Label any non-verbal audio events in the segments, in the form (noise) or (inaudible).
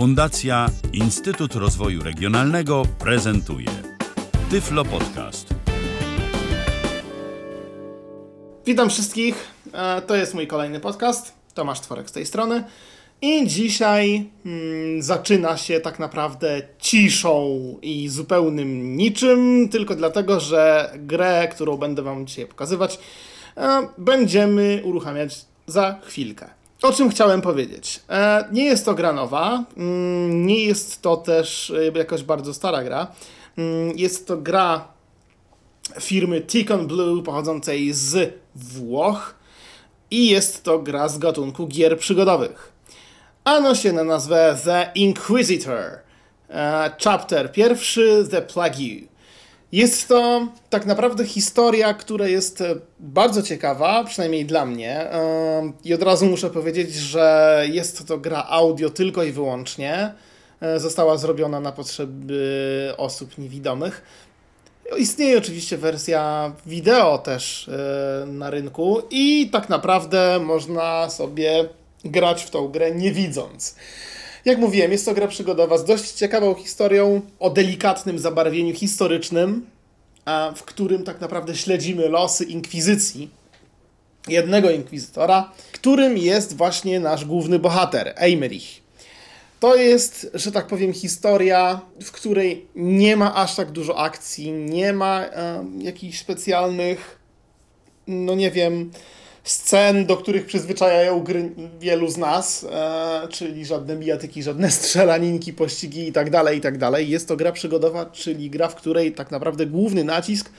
Fundacja Instytut Rozwoju Regionalnego prezentuje Tyflo Podcast. Witam wszystkich. E, To jest mój kolejny podcast. Tomasz Tworek z tej strony. I dzisiaj mm, zaczyna się tak naprawdę ciszą i zupełnym niczym, tylko dlatego, że grę, którą będę Wam dzisiaj pokazywać, e, będziemy uruchamiać za chwilkę. O czym chciałem powiedzieć? E, nie jest to gra nowa, mm, nie jest to też e, jakoś bardzo stara gra. Mm, Jest to gra firmy Ticon Blue pochodzącej z Włoch i jest to gra z gatunku gier przygodowych. Ano się na nazwę The Inquisitor. E, chapter pierwszy The Plague. Jest to tak naprawdę historia, która jest e, bardzo ciekawa, przynajmniej dla mnie. I od razu muszę powiedzieć, że jest to gra audio tylko i wyłącznie. E, Została zrobiona na potrzeby osób niewidomych. Istnieje oczywiście wersja wideo też e, na rynku i tak naprawdę można sobie grać w tą grę nie widząc. Jak mówiłem, jest to gra przygodowa z dość ciekawą historią o delikatnym zabarwieniu historycznym, a w którym tak naprawdę śledzimy losy inkwizycji jednego inkwizytora, którym jest właśnie nasz główny bohater, Eimerich. To jest, że tak powiem, historia, w której nie ma aż tak dużo akcji, nie ma jakichś specjalnych, no nie wiem, scen, do których przyzwyczajają gry wielu z nas, e, czyli żadne bijatyki, żadne (laughs) strzelaninki, pościgi i tak dalej, i tak. Jest to gra przygodowa, czyli gra, w której tak naprawdę główny nacisk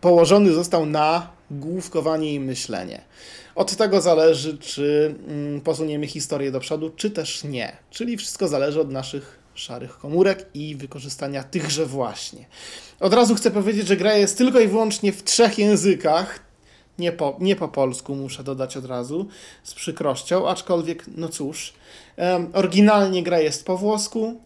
położony został na główkowanie i myślenie. Od tego zależy, czy mm, posuniemy historię do przodu, czy też nie. Czyli wszystko zależy od naszych szarych komórek i wykorzystania tychże właśnie. Od razu chcę powiedzieć, że gra jest tylko i wyłącznie w trzech językach. Nie po, nie po polsku, muszę dodać od razu, z przykrością, aczkolwiek, no cóż. Em, oryginalnie gra jest po włosku,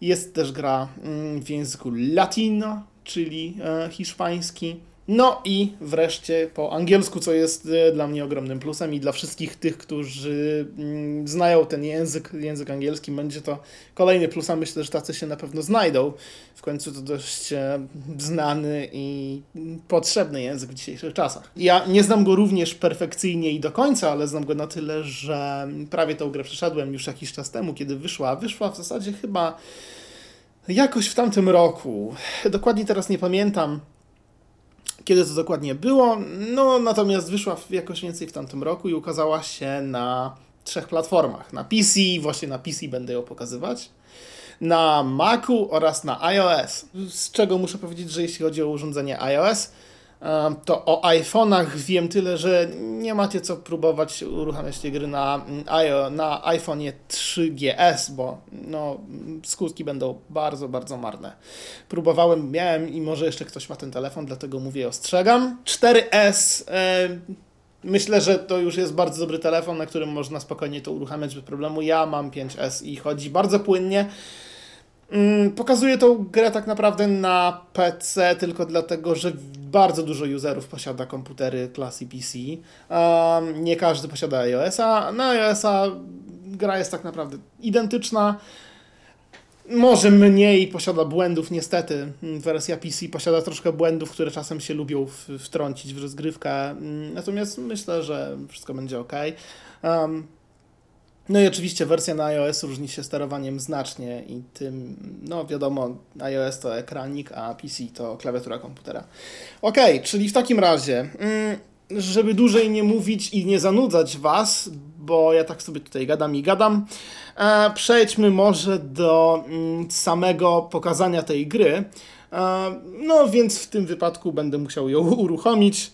jest też gra mm, w języku latino, czyli e, hiszpański. No i wreszcie po angielsku, co jest e, dla mnie ogromnym plusem i dla wszystkich tych, którzy mm, znają ten język, język angielski, będzie to kolejny plus, a myślę, że tacy się na pewno znajdą. W końcu to dość e, znany i potrzebny język w dzisiejszych czasach. Ja nie znam go również perfekcyjnie i do końca, ale znam go na tyle, że prawie tą grę przeszedłem już jakiś czas temu, kiedy wyszła. Wyszła w zasadzie chyba jakoś w tamtym roku. Dokładnie teraz nie pamiętam, kiedy to dokładnie było. No, natomiast wyszła w- jakoś więcej w tamtym roku i ukazała się na trzech platformach. Na PC, właśnie na PC będę ją pokazywać. Na Macu oraz na iOS. Z czego muszę powiedzieć, że jeśli chodzi o urządzenie iOS, to o iPhone'ach wiem tyle, że nie macie co próbować uruchamiać tej gry na, mm, na iPhone'ie 3GS, bo no, skutki będą bardzo, bardzo marne. Próbowałem, miałem i może jeszcze ktoś ma ten telefon, dlatego mówię, ostrzegam. 4S, e, myślę, że to już jest bardzo dobry telefon, na którym można spokojnie to uruchamiać bez problemu. Ja mam 5S i chodzi bardzo płynnie. Mm, Pokazuję tą grę tak naprawdę na PC tylko dlatego, że bardzo dużo userów posiada komputery klasy PC. Um, nie każdy posiada iOS-a. Na iOS-a gra jest tak naprawdę identyczna. Może mniej posiada błędów, niestety. Mm, Wersja PC posiada troszkę błędów, które czasem się lubią wtrącić w rozgrywkę. Mm, Natomiast myślę, że wszystko będzie ok. Um, no i oczywiście wersja na iOS różni się sterowaniem znacznie i tym, no wiadomo, iOS to ekranik, a PC to klawiatura komputera. Ok, czyli w takim razie, mm, żeby dłużej nie mówić i nie zanudzać Was, bo ja tak sobie tutaj gadam i gadam, e, przejdźmy może do mm, samego pokazania tej gry. E, no więc w tym wypadku będę musiał ją (laughs) uruchomić.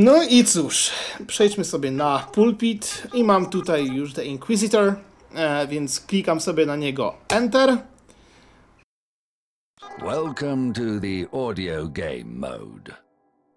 No i cóż, przejdźmy sobie na pulpit i mam tutaj już The Inquisitor, e, więc klikam sobie na niego Enter. Welcome to the audio game mode.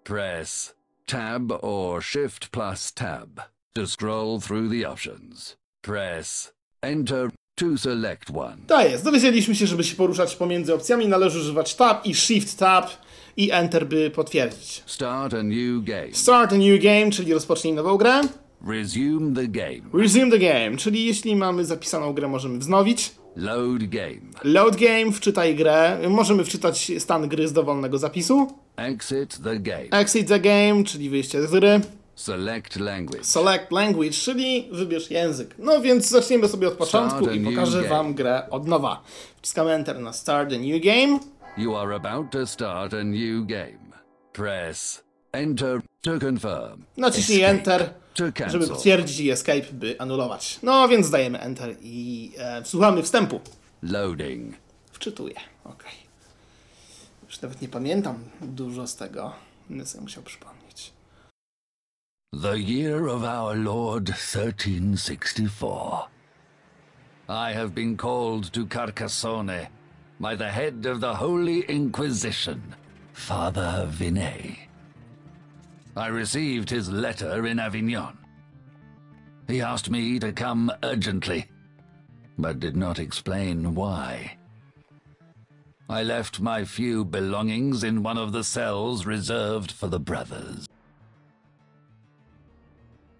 Press Tab or Shift plus Tab to scroll through the options. Press Enter to select one. To jest, dowiedzieliśmy się, żeby się poruszać pomiędzy opcjami należy używać Tab i Shift Tab i Enter, by potwierdzić. Start a new game. Start a new game, czyli rozpocznij nową grę. Resume the game. Resume the game, czyli jeśli mamy zapisaną grę, możemy wznowić. Load game. Load game, wczytaj grę. Możemy wczytać stan gry z dowolnego zapisu. Exit the game. Exit the game, czyli wyjście z gry. Select language. Select language, czyli wybierz język. No więc zaczniemy sobie od początku i pokażę wam grę od nowa. Wciskamy Enter na Start a New Game. You are about to start a new game. Press Enter to confirm. Naciśnij Enter, to żeby potwierdzić i Escape, by anulować. No więc dajemy Enter i e, słuchamy wstępu. Loading. Wczytuję, okej. Już nawet nie pamiętam dużo z tego. Będę sobie musiał przypomnieć. The year of our Lord 1364. I have been called to Carcassonne by the head of the Holy Inquisition, Father Vinet. I received his letter in Avignon. He asked me to come urgently, but did not explain why. I left my few belongings in one of the cells reserved for the brothers.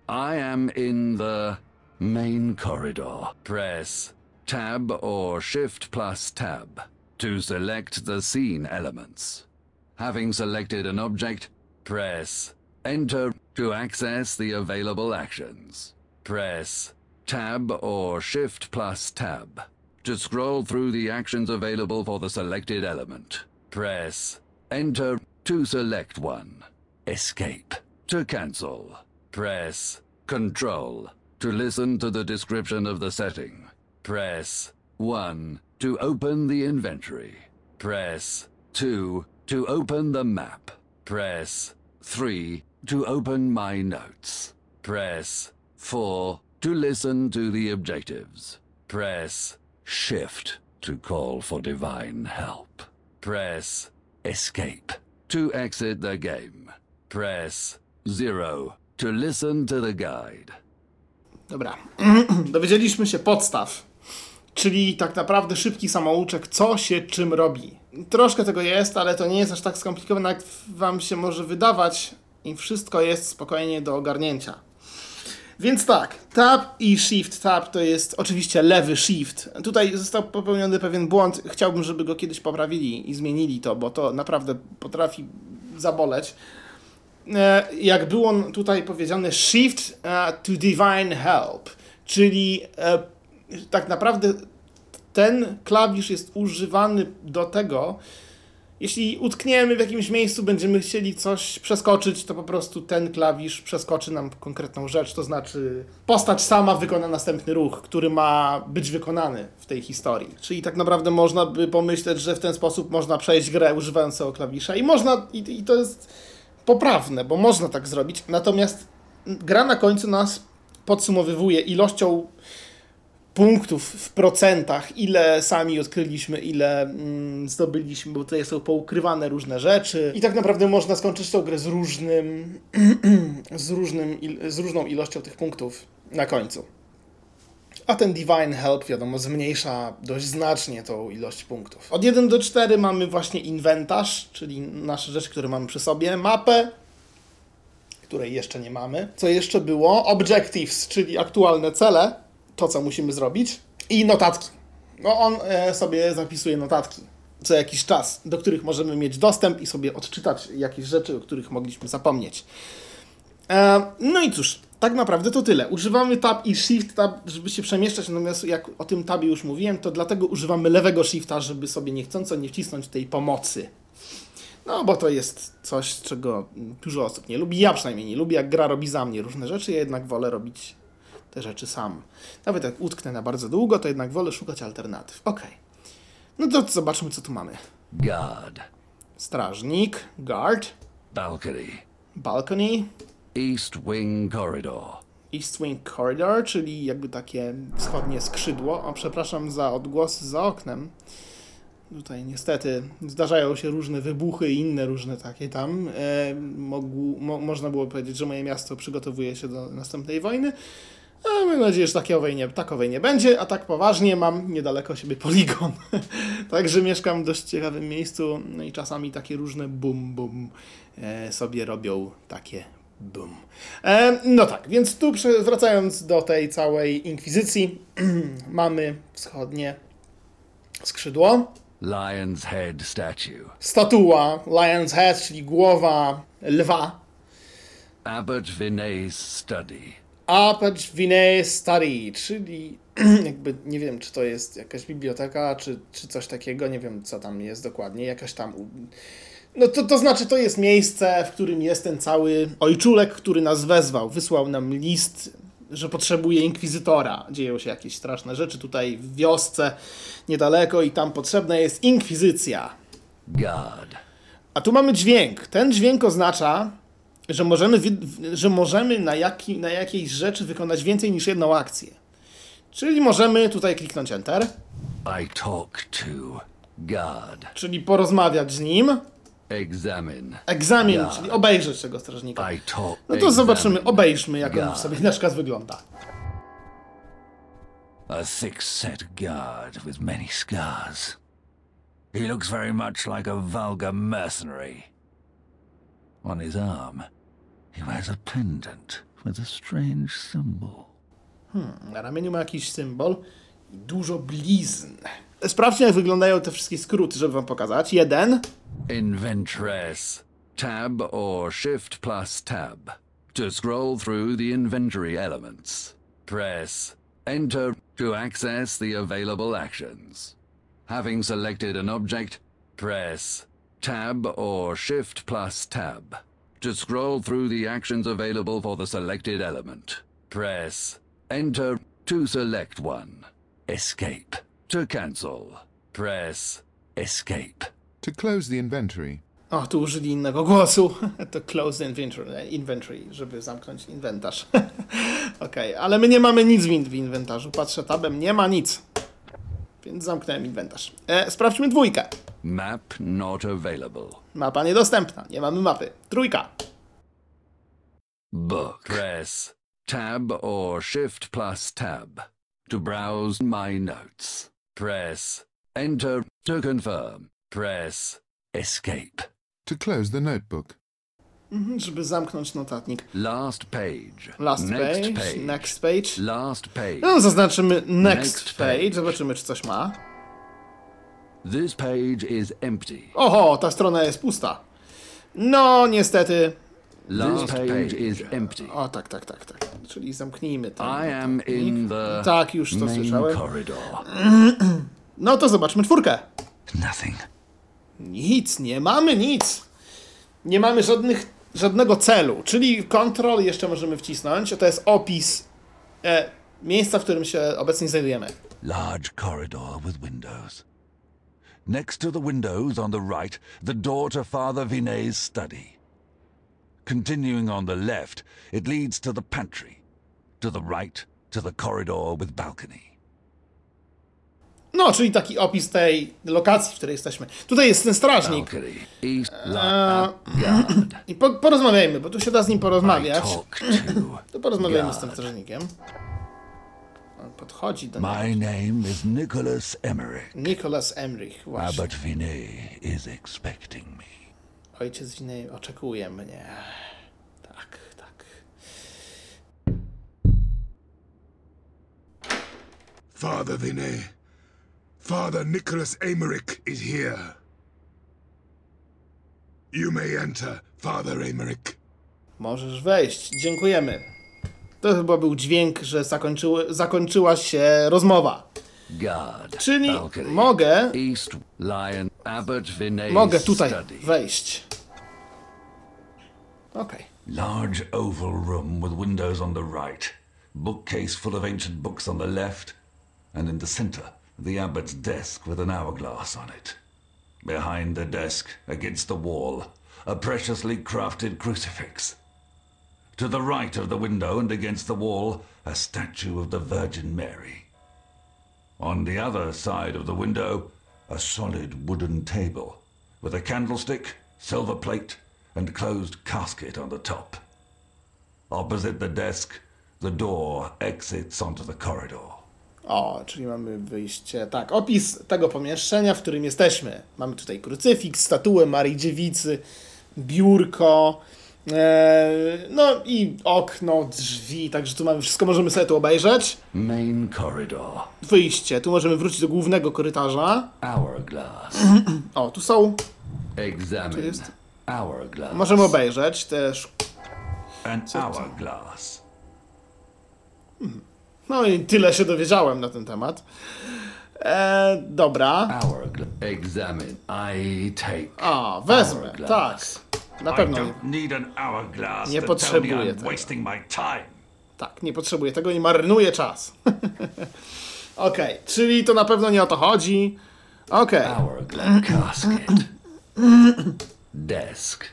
I am in the main corridor. Press Tab or Shift plus Tab to select the scene elements. Having selected an object, press Enter to access the available actions. Press Tab or Shift plus Tab to scroll through the actions available for the selected element. Press Enter to select one. Escape to cancel. Press Control to listen to the description of the setting. Press 1 to open the inventory. Press 2 to open the map. Press 3 to open my notes. Press 4 to listen to the objectives. Press Shift to call for divine help. Press Escape to exit the game. Press 0 to listen to the guide. Dobra, (clears throat) dowiedzieliśmy się podstaw, czyli tak naprawdę szybki samouczek, co się czym robi. Troszkę tego jest, ale to nie jest aż tak skomplikowane, jak wam się może wydawać i wszystko jest spokojnie do ogarnięcia. Więc tak, tab i shift tab to jest oczywiście lewy shift. Tutaj został popełniony pewien błąd. Chciałbym, żeby go kiedyś poprawili i zmienili to, bo to naprawdę potrafi zaboleć. E, jak było tutaj powiedziane, shift e, to divine help, czyli e, tak naprawdę ten klawisz jest używany do tego, jeśli utkniemy w jakimś miejscu, będziemy chcieli coś przeskoczyć, to po prostu ten klawisz przeskoczy nam konkretną rzecz, to znaczy postać sama wykona następny ruch, który ma być wykonany w tej historii. Czyli tak naprawdę można by pomyśleć, że w ten sposób można przejść grę używając tego klawisza i można, i, i to jest poprawne, bo można tak zrobić, natomiast gra na końcu nas podsumowywuje ilością punktów w procentach, ile sami odkryliśmy, ile mm, zdobyliśmy, bo tutaj są poukrywane różne rzeczy i tak naprawdę można skończyć tą grę z różnym, (clears throat) z, różnym z różną ilością tych punktów na końcu. A ten Divine Help, wiadomo, zmniejsza dość znacznie tą ilość punktów. Od 1 do 4 mamy właśnie inwentarz, czyli nasze rzeczy, które mamy przy sobie, mapę, której jeszcze nie mamy. Co jeszcze było? Objectives, czyli aktualne cele, to co musimy zrobić, i notatki. No on e, sobie zapisuje notatki co jakiś czas, do których możemy mieć dostęp i sobie odczytać jakieś rzeczy, o których mogliśmy zapomnieć. E, no i cóż, tak naprawdę to tyle. Używamy tab i shift tab, żeby się przemieszczać, natomiast jak o tym tabie już mówiłem, to dlatego używamy lewego shifta, żeby sobie niechcąco nie wcisnąć tej pomocy. No, bo to jest coś, czego dużo osób nie lubi. Ja przynajmniej nie lubię, jak gra robi za mnie różne rzeczy, ja jednak wolę robić te rzeczy sam. Nawet jak utknę na bardzo długo, to jednak wolę szukać alternatyw. Okej. No to zobaczmy, co tu mamy. Guard. Strażnik, guard, Balcony. balcony, East Wing Corridor. East Wing Corridor, czyli jakby takie wschodnie skrzydło. O, przepraszam za odgłosy za oknem. Tutaj niestety zdarzają się różne wybuchy i inne różne takie tam. E, mogł, mo, można było powiedzieć, że moje miasto przygotowuje się do następnej wojny. A mam nadzieję, że takowej nie, takowej nie będzie, a tak poważnie mam niedaleko siebie poligon. (laughs) Także mieszkam w dość ciekawym miejscu, no i czasami takie różne bum bum e, sobie robią takie Bum. E, no tak, więc tu wracając do tej całej inkwizycji, (clears throat) mamy wschodnie skrzydło, Lion's head statue. statua Lion's Head, czyli głowa lwa, Abbot Vinay's study. Apache Vinay Study, czyli (clears throat) jakby nie wiem, czy to jest jakaś biblioteka, czy, czy coś takiego, nie wiem, co tam jest dokładnie, jakaś tam. No to, to znaczy, to jest miejsce, w którym jest ten cały ojczulek, który nas wezwał, wysłał nam list, że potrzebuje inkwizytora. Dzieją się jakieś straszne rzeczy tutaj w wiosce niedaleko i tam potrzebna jest inkwizycja. God. A tu mamy dźwięk. Ten dźwięk oznacza, że możemy, że możemy na, jaki, na jakiejś rzeczy wykonać więcej niż jedną akcję. Czyli możemy tutaj kliknąć Enter, I talk to God. czyli porozmawiać z nim. Examine. Egzamin, Ja. czyli obejrzeć tego strażnika. No to zobaczymy, obejrzmy, jak on God. sobie na przykład wygląda. A thick-set guard with many scars. He looks very much like a vulgar mercenary. On his arm, he wears a pendant with a strange symbol. Na ramieniu ma jakiś symbol i dużo blizn. Sprawdźmy, jak wyglądają te wszystkie skróty, żeby wam pokazać. Jeden, Inventress. Tab or Shift plus Tab. To scroll through the inventory elements. Press Enter to access the available actions. Having selected an object, press Tab or Shift plus Tab. To scroll through the actions available for the selected element, press Enter to select one. Escape. To cancel, press Escape. To close the inventory, O, tu użyli innego głosu. (laughs) To close inventory, inventory żeby zamknąć inwentarz. (laughs) Okej, ale my nie mamy nic w inwentarzu. Patrzę tabem, nie ma nic. Więc zamknąłem inwentarz. E, sprawdźmy dwójkę. Map not available. Mapa niedostępna, nie mamy mapy. Trójka. Book. Press Tab or Shift plus Tab to browse my notes. Press Enter to confirm. Press Escape. to close the notebook, Mhm, żeby zamknąć notatnik. Last page. Last Next page, page. next page. Last page. No, zaznaczymy next, Next page. page. Zobaczymy, czy coś ma. This page is empty. Oho, ta strona jest pusta. No, niestety. Last page is empty. O, tak, tak, tak, tak. Czyli zamknijmy ten I am in the Tak, już to main słyszałem. corridor. (clears throat) No to zobaczmy czwórkę. Nothing. Nic, nie mamy nic. Nie mamy żadnych, żadnego celu, czyli control jeszcze możemy wcisnąć. To jest opis e, miejsca, w którym się obecnie znajdujemy. Large corridor with windows. Next to the windows on the right, the door to Father Vinay's study. Continuing on the left, it leads to the pantry. To the right, to the corridor with balcony. No, czyli taki opis tej lokacji, w której jesteśmy. Tutaj jest ten strażnik. Guard. I po, porozmawiajmy, bo tu się da z nim porozmawiać. to porozmawiajmy z tym strażnikiem. On podchodzi do My niego. name is Nicholas Emmerich. Nicholas Emrich, właśnie. Abbot Vinay is expecting me. Ojciec winy oczekuje mnie. Tak, tak. Father Vinay, Father Nicholas is here. You may enter, Father. Możesz wejść. Dziękujemy. To chyba był dźwięk, że zakończyły, zakończyła się rozmowa. God. Czyli Balcony. mogę, East Lion mogę tutaj study. wejść. Okej. Large oval room with windows on the right, bookcase full of ancient books on the left, and in the center, the abbot's desk with an hourglass on it. Behind the desk, against the wall, a preciously crafted crucifix. To the right of the window and against the wall, a statue of the Virgin Mary. On the other side of the window, a solid wooden table with a candlestick, silver plate, and closed casket on the top. Opposite the desk, the door exits onto the corridor. O, czyli mamy wyjście. Tak, opis tego pomieszczenia, w którym jesteśmy. Mamy tutaj krucyfiks, statuę Marii Dziewicy, biurko, Eee, no i okno, drzwi, także tu mamy wszystko, możemy sobie tu obejrzeć. Main corridor. Wyjście, tu możemy wrócić do głównego korytarza. Hourglass. (clears throat) O, tu są, Examine. jest- Hourglass. możemy obejrzeć też. An hourglass. No i tyle się dowiedziałem na ten temat. Eee, dobra. Hourglass. Examine. I take. A, wezmę, tak. Hourglass. Na I pewno nie, don't need an hourglass Nie to tell me potrzebuję I'm tego. wasting my time. tak, nie potrzebuję tego, nie marnuję czas. (laughs) Okej, czyli to na pewno nie o to chodzi. Okej, Hourglass. Casket. Desk.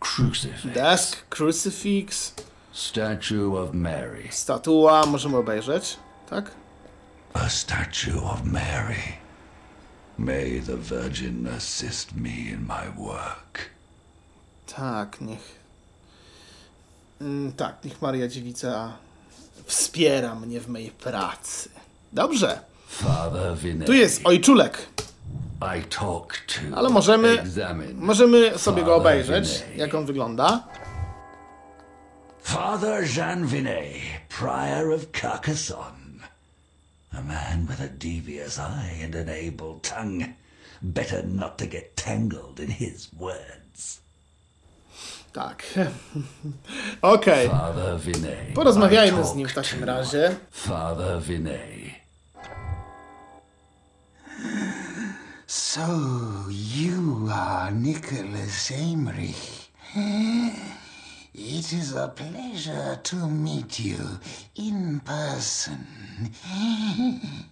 Crucifix. desk, crucifix, Statue of Mary. statua, możemy obejrzeć, tak? A statue of Mary. May the Virgin assist me in my work. Tak, niech. Mm, tak, niech Maria Dziewica wspiera mnie w mojej pracy. Dobrze, Father Vinay. tu jest ojczulek, I talk to. ale możemy, możemy sobie go obejrzeć, jak on wygląda. Father Jean Vinet, Prior of Carcassonne. A man with a devious eye and an able tongue. Better not to get tangled in his words. Tak. (laughs) Okej, Father Vinay. porozmawiajmy I z nim w takim razie. Father Vinay. So, you are Nicholas Eymerich. It is a pleasure to meet you in person,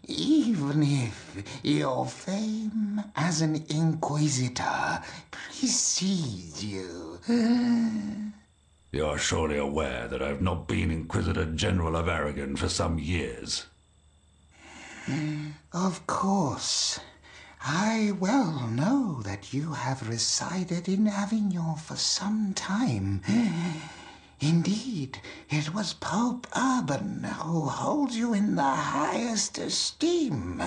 even if your fame as an inquisitor precedes you. You're surely aware that I've not been Inquisitor General of Aragon for some years. Of course. I well know that you have resided in Avignon for some time. Indeed, it was Pope Urban who holds you in the highest esteem,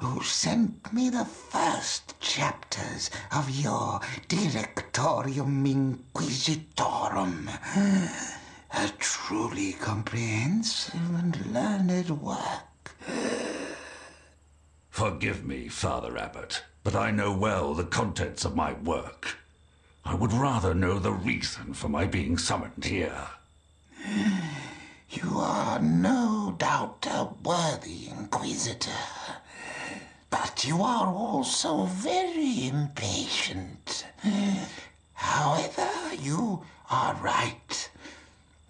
who sent me the first chapters of your Directorium Inquisitorum. A truly comprehensive and learned work. Forgive me, Father Abbot, but I know well the contents of my work. I would rather know the reason for my being summoned here. (sighs) You are no doubt a worthy inquisitor, but you are also very impatient. However, you are right.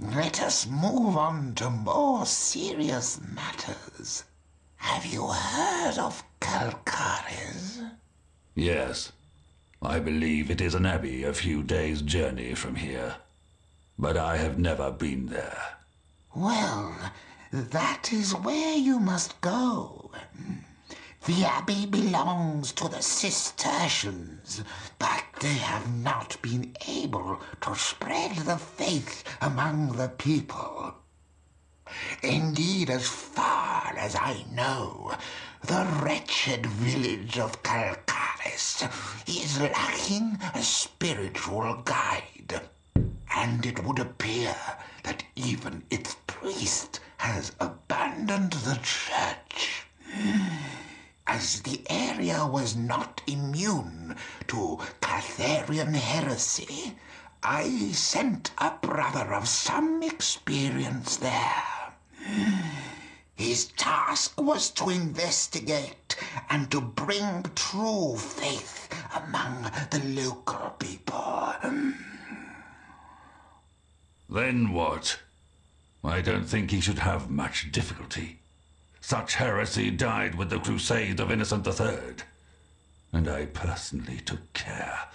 Let us move on to more serious matters. Have you heard of Calcares? Yes, I believe it is an abbey a few days' journey from here. But I have never been there. Well, that is where you must go. The abbey belongs to the Cistercians, but they have not been able to spread the faith among the people. Indeed, as far as I know, the wretched village of Calcaris is lacking a spiritual guide. And it would appear that even its priest has abandoned the church. As the area was not immune to Catharian heresy, I sent a brother of some experience there. His task was to investigate and to bring true faith among the local people. Then what? I don't think he should have much difficulty. Such heresy died with the crusade of Innocent III. And I personally took care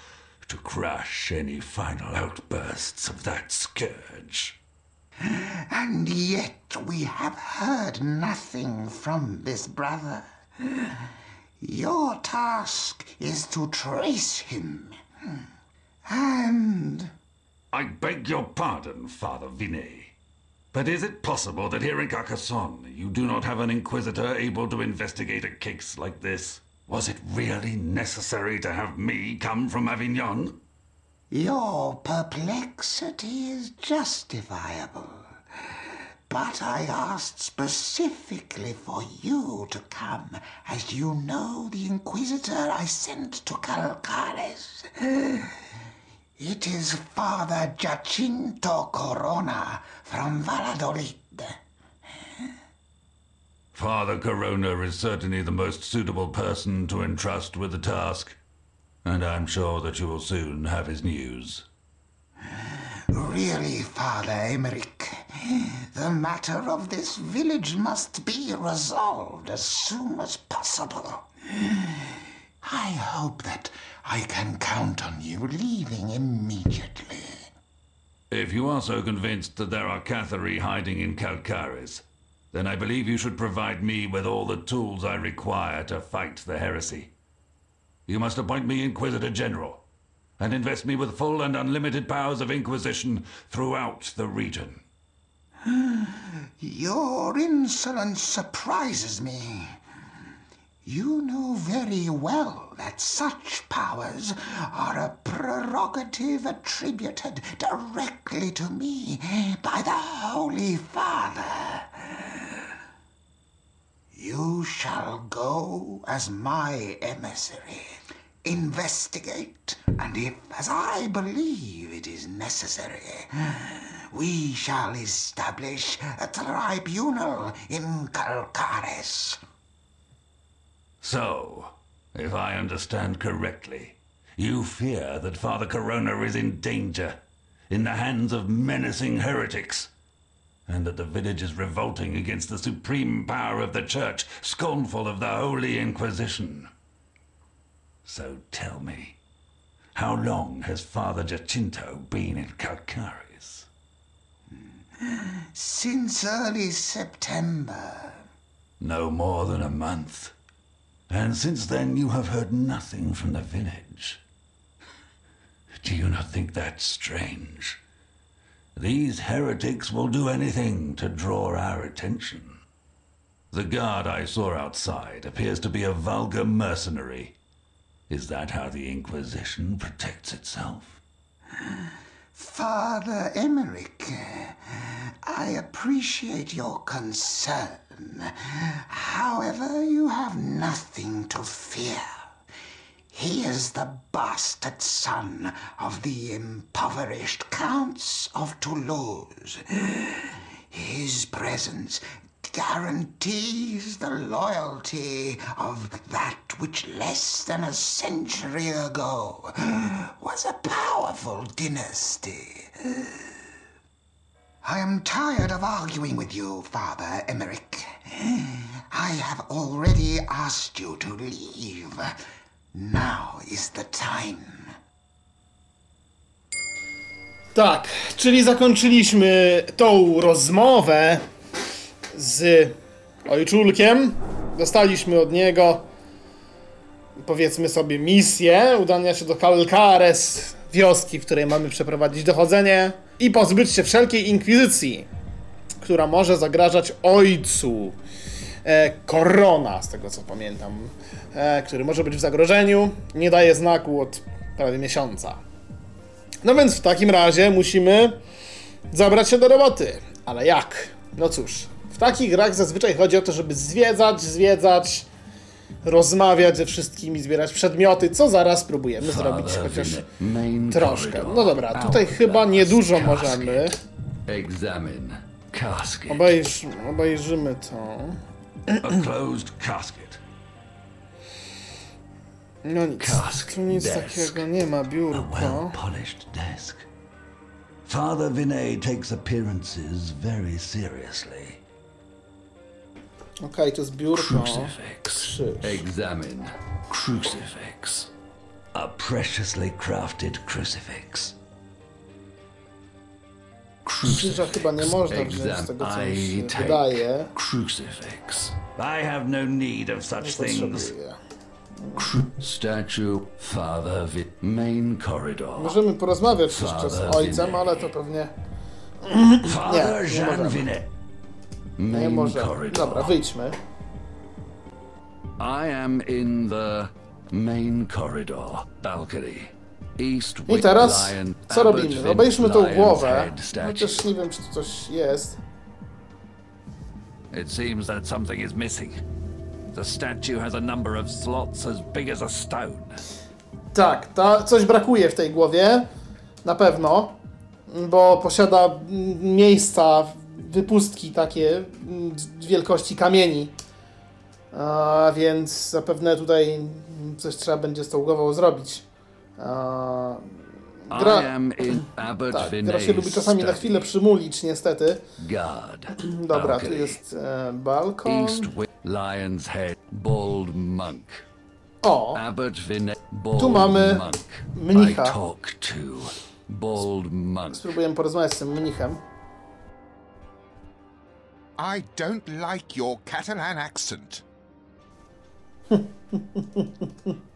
to crush any final outbursts of that scourge. And yet we have heard nothing from this brother. Your task is to trace him. And I beg your pardon, Father Vinet. But is it possible that here in Carcassonne you do not have an inquisitor able to investigate a case like this? Was it really necessary to have me come from Avignon? Your perplexity is justifiable. But I asked specifically for you to come, as you know the Inquisitor I sent to Calcares. It is Father Jacinto Corona from Valladolid. Father Corona is certainly the most suitable person to entrust with the task, and I'm sure that you will soon have his news. Really, Father Eymerich, the matter of this village must be resolved as soon as possible. I hope that I can count on you leaving immediately. If you are so convinced that there are Cathari hiding in Calcaris, then I believe you should provide me with all the tools I require to fight the heresy. You must appoint me Inquisitor General, and invest me with full and unlimited powers of Inquisition throughout the region. (sighs) Your insolence surprises me. You know very well that such powers are a prerogative attributed directly to me by the Holy Father. You shall go as my emissary, investigate, and if, as I believe it is necessary, we shall establish a tribunal in Calcares. So, if I understand correctly, you fear that Father Corona is in danger, in the hands of menacing heretics, and that the village is revolting against the supreme power of the Church, scornful of the Holy Inquisition. So tell me, how long has Father Jacinto been in Calcaris? Hmm. Since early September. No more than a month. And since then you have heard nothing from the village. Do you not think that strange? These heretics will do anything to draw our attention. The guard I saw outside appears to be a vulgar mercenary. Is that how the Inquisition protects itself? Father Eymerich, I appreciate your concern. However, you have nothing to fear. He is the bastard son of the impoverished counts of Toulouse. His presence guarantees the loyalty of that which less than a century ago was a powerful dynasty. I am tired of arguing with you, Father Eymerich. I have already asked you to leave. Now is the time. Tak, czyli zakończyliśmy tą rozmowę z ojczulkiem. Dostaliśmy od niego, powiedzmy sobie, misję udania się do Calcares, wioski, w której mamy przeprowadzić dochodzenie i pozbyć się wszelkiej inkwizycji, która może zagrażać ojcu Korona, z tego co pamiętam, e, który może być w zagrożeniu. Nie daje znaku od prawie miesiąca. No więc w takim razie musimy zabrać się do roboty. Ale jak? No cóż, w takich grach zazwyczaj chodzi o to, żeby zwiedzać, zwiedzać, rozmawiać ze wszystkimi, zbierać przedmioty, co zaraz próbujemy zrobić chociaż troszkę. No dobra, tutaj chyba niedużo możemy. Casket. Obejrz, obejrzymy to. A closed casket. No nic, Cask, tu nic desk. takiego nie ma, A biurko. well-polished desk. Father Vinay takes appearances very seriously. Okej, to jest biurko. Crucifix. Krzyż. Examine crucifix. A preciously crafted crucifix. Krzyża chyba nie można wziąć z tego, co mi się wydaje. crucifix. I have no need of Nie such things. statue. Father. Vi- main corridor. Możemy porozmawiać jeszcze z ojcem, ale to pewnie Father nie Jean możemy. Nie Main może. corridor. Dobra, wyjdźmy. I am in the main corridor balcony. I teraz co robimy? Obejrzmy tą głowę. statue. Chociaż nie wiem, czy tu coś jest. It seems that something is missing. The statue has a number of slots as big as a stone. Tak, ta, coś brakuje w tej głowie. Na pewno. Bo posiada miejsca, wypustki takie wielkości kamieni. A, więc zapewne tutaj coś trzeba będzie z tą głową zrobić. Gra- I am in Abbot tak, gra się lubi czasami na chwilę przymulić, niestety. Dobra, tu jest e, balkon. Lion's Head, Bald Monk. O, Abbot Vinay, Bald Tu mamy Monk. mnicha. I talk to Bald Monk. spróbuję porozmawiać z tym mnichem. I don't like your Catalan accent. (laughs)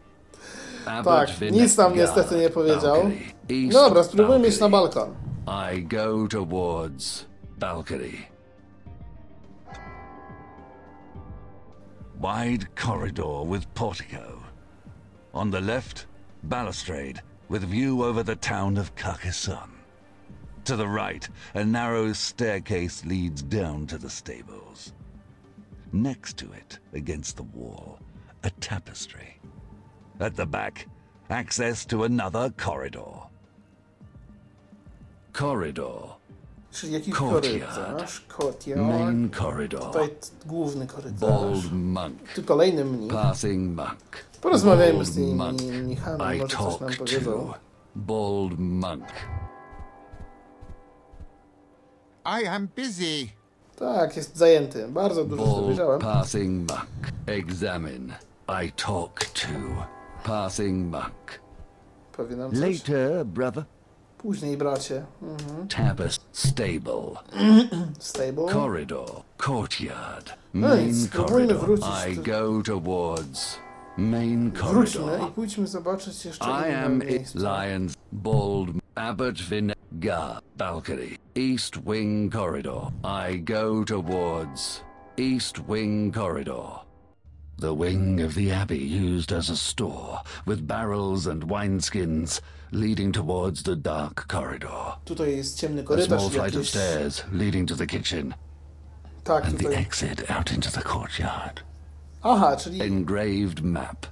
Abbot Tak, Vinay- nic nam Guard, niestety nie powiedział. balcony. East No dobra, spróbujmy iść na balkon. I go towards balcony. Wide corridor with portico. On the left, balustrade with view over the town of Carcassonne. To the right, a narrow staircase leads down to the stables. Next to it, against the wall, a tapestry. At the back, access to another corridor. Corridor. Czyli jakiś Courtyard. korytarz, courtyard. Main corridor. Tutaj t- główny korytarz. Bald Monk. Tu kolejny mnich. Passing Monk. Porozmawiajmy z tymi monk. mnichami, I może coś nam talk powiedzą. to Bald Monk. I am busy. Tak, jest zajęty. Bardzo dużo Bald dowiedziałem. passing monk. Examine. I talk to passing monk. Powie nam coś. Later, brother. Później, bracie. Mhm. Tapest stable. (clears throat) Stable. Corridor. Courtyard. No Main spróbujmy corridor. wrócić I tu. go towards main Wróćmy corridor. i pójdźmy zobaczyć jeszcze I am it Lions Bald Abbot Vinegar Balcony East Wing Corridor. I go towards East Wing Corridor. The wing of the abbey used as a store, with barrels and wineskins leading towards the dark corridor. Tutaj jest ciemny A small flight of stairs leading to the kitchen, Tak, and the exit out into the courtyard. Aha, czyli... Engraved map.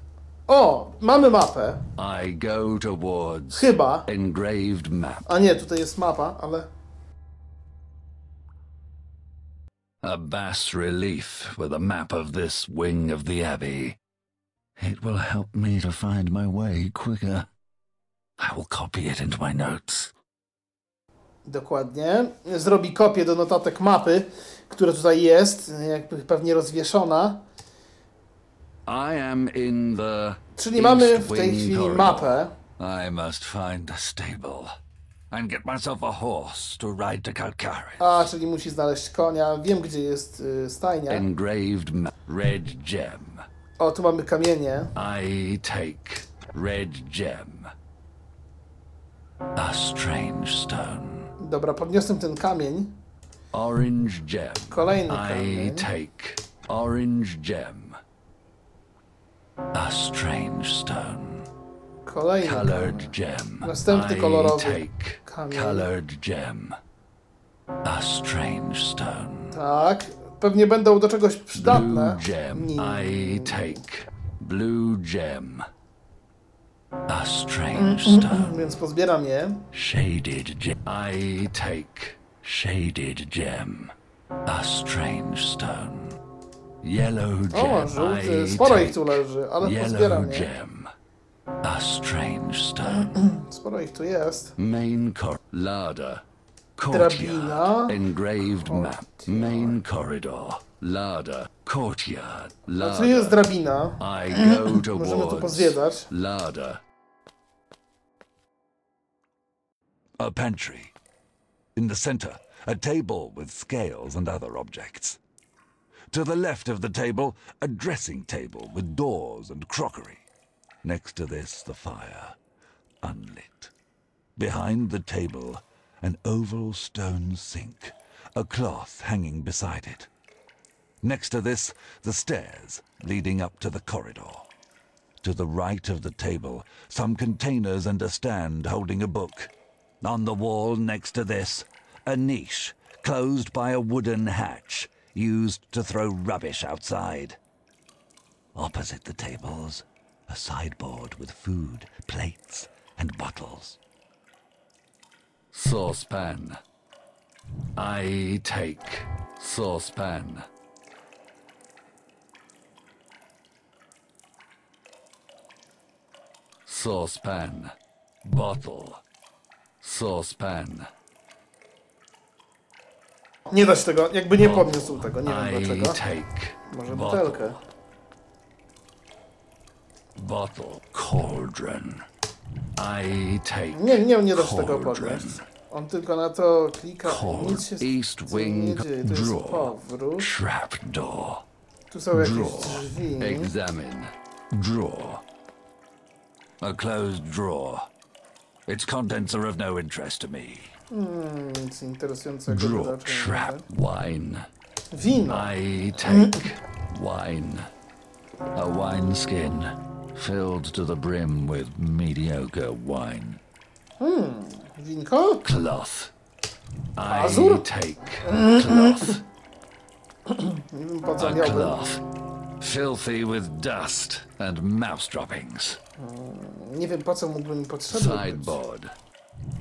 O, mamy mapę. I go towards Chyba. engraved map. A nie, tutaj jest mapa, ale... A bas relief with a map of this wing of the abbey. It will help me to find my way quicker. I will copy it into my notes. Dokładnie. Zrobi kopię do notatek mapy, która tutaj jest, jakby pewnie rozwieszona. I am in the. Czyli mamy w tej chwili mapę. I must find a stable and get myself a horse to ride to Calcaris. A, czyli musi znaleźć konia. Wiem, gdzie jest y, stajnia. Engraved. Red gem. O, tu mamy kamienie. I take red gem. A strange stone. Dobra, podniosłem ten kamień. Orange gem. Kolejny I kamień. take orange gem. A strange stone. Kolejny Colored gem. Następny I kolorowy take kamień. colored gem. A strange stone. Tak. Pewnie będą do czegoś Blue przydatne. gem. Nie. I take blue gem. A strange Mm, stone. Więc pozbieram je. Shaded gem. I take shaded gem. A strange stone. Yellow O, gem. żółty. I Sporo ich tu leży, ale Yellow pozbieram je. gem. A strange stone. (clears throat) Sporo ich tu jest. Main cor larder. Drabina. Courtyard. Engraved map. Main corridor. Larder. Courtyard. A Larder. jest drabina. I go (clears throat) Możemy tu pozwiedzać. larder. A pantry. In the center, a table with scales and other objects. To the left of the table, a dressing table with doors and crockery. Next to this, the fire, unlit. Behind the table, an oval stone sink, a cloth hanging beside it. Next to this, the stairs leading up to the corridor. To the right of the table, some containers and a stand holding a book. On the wall next to this, a niche closed by a wooden hatch used to throw rubbish outside. Opposite the tables, a sideboard with food, plates, and bottles. Saucepan. I take saucepan. Saucepan. Bottle. Saucepan. Nie da się tego, jakby nie podniósł tego, nie wiem I dlaczego. take Może bottle. butelkę. Bottle. Cauldron. I take Nie, nie, nie da tego podnieść. On tylko na to klika i nic się East tym nie wing dzieje. To jest drawer. powrót. Trapdoor. Tu są jakieś drzwi. Examine. Draw. A closed drawer. Its contents are of no interest to me. Hmm, nic interesującego nie Trap wine. Wino. I take (clears throat) wine. A wine skin filled to the brim with mediocre wine. Hmm, Winko? Cloth. I take cloth. Nie wiem po co A miałbym. cloth. Filthy with dust and mouse droppings. Nie wiem po co mógłbym mi potrzebny. Sideboard.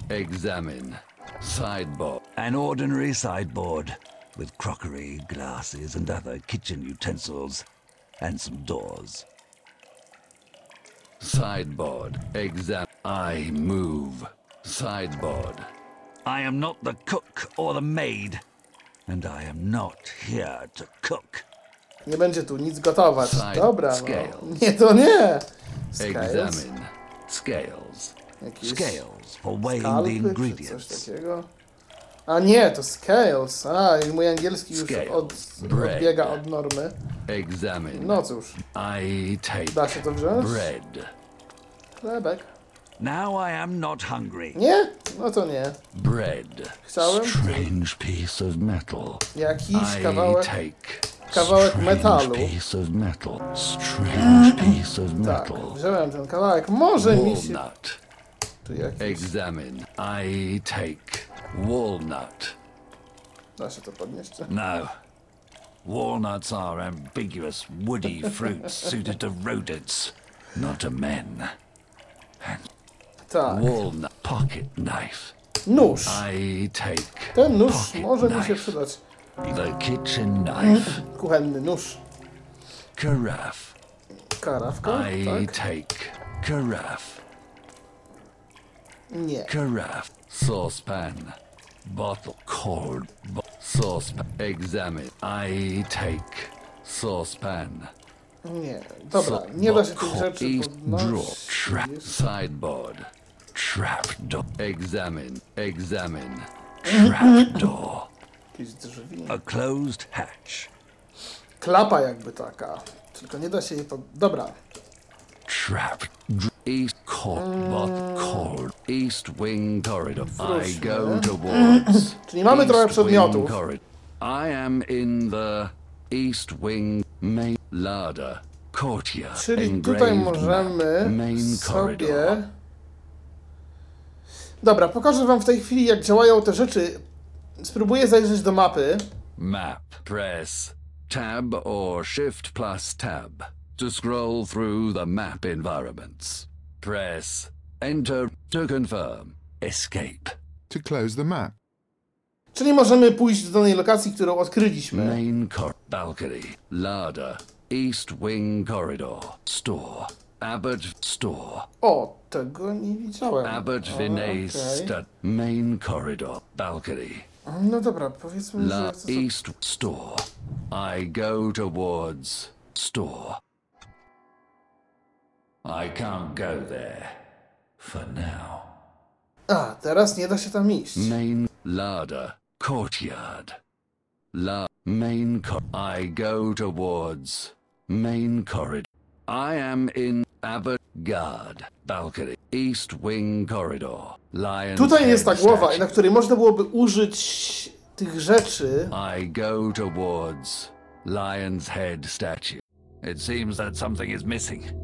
Examine. Sideboard. An ordinary sideboard with crockery, glasses, and other kitchen utensils, and some doors. Sideboard. Exam. I move. Sideboard. I am not the cook or the maid, and I am not here to cook. Nie będzie tu nic gotować. Side Dobra, scales. no. Nie, to nie. Scales? Examine. Scales. Jakieś Scales for weighing the skalpy coś ingredients. takiego? A nie, to scales. A, i mój angielski już od, odbiega od normy. Examine. No cóż, I take da się to wziąć? bread. Chlebek. Now I am not hungry. Nie? No to nie. Bread. Chciałem? Strange piece of metal. Jakiś I kawałek. take kawałek strange metalu. piece of metal. Strange piece of Tak, metal. wziąłem ten kawałek. Może mi się Walnut. tu jakiś... Examine. I take walnut. Da się to podnieść? No. Walnuts are ambiguous, woody fruits suited to rodents, not to men. Tak. Walnut. Pocket knife. Nóż. I take Ten nóż pocket może mi się knife. przydać. The kitchen knife. Kuchenny nóż. Carafe. Karawka? I Tak? take carafe. Nie. Carafe. Saucepan. Bottle. Cold. Bo- saucepan. Examine. I take saucepan. Nie. Dobra, nie da się tych rzeczy podnosić. Trap. Sideboard. Trap door. Examine. Examine. Trap door. Jakieś drzwi. A closed hatch. Klapa jakby taka. Tylko nie da się jej pod... Dobra. Trap. Dr- East. Bot court. East wing corridor. I go towards. (laughs) Czyli mamy trochę przedmiotów. corridor. I am in the east wing main larder. Courtyard. Czyli tutaj możemy Main sobie... Dobra, pokażę wam w tej chwili jak działają te rzeczy. Spróbuję zajrzeć do mapy. Map. Press Tab or Shift plus Tab to scroll through the map environments. Press Enter to confirm. Escape. To close the map. Czyli możemy pójść do danej lokacji, którą odkryliśmy. Main cor balcony. Larder. East wing corridor. Store. Abbott store. O, tego nie widziałem. Abbott Vinay stud. Main corridor. Balcony. No dobra, powiedzmy, że La sobie... East store. I go towards store. I can't go there. For now. A, teraz nie da się tam iść. Main larder. Courtyard. La main cor I go towards main corridor. I am in Abbott Guard. Balcony. East wing corridor. Lion. Tutaj jest ta głowa, na której można byłoby użyć tych rzeczy. I go towards Lion's Head statue. It seems that something is missing.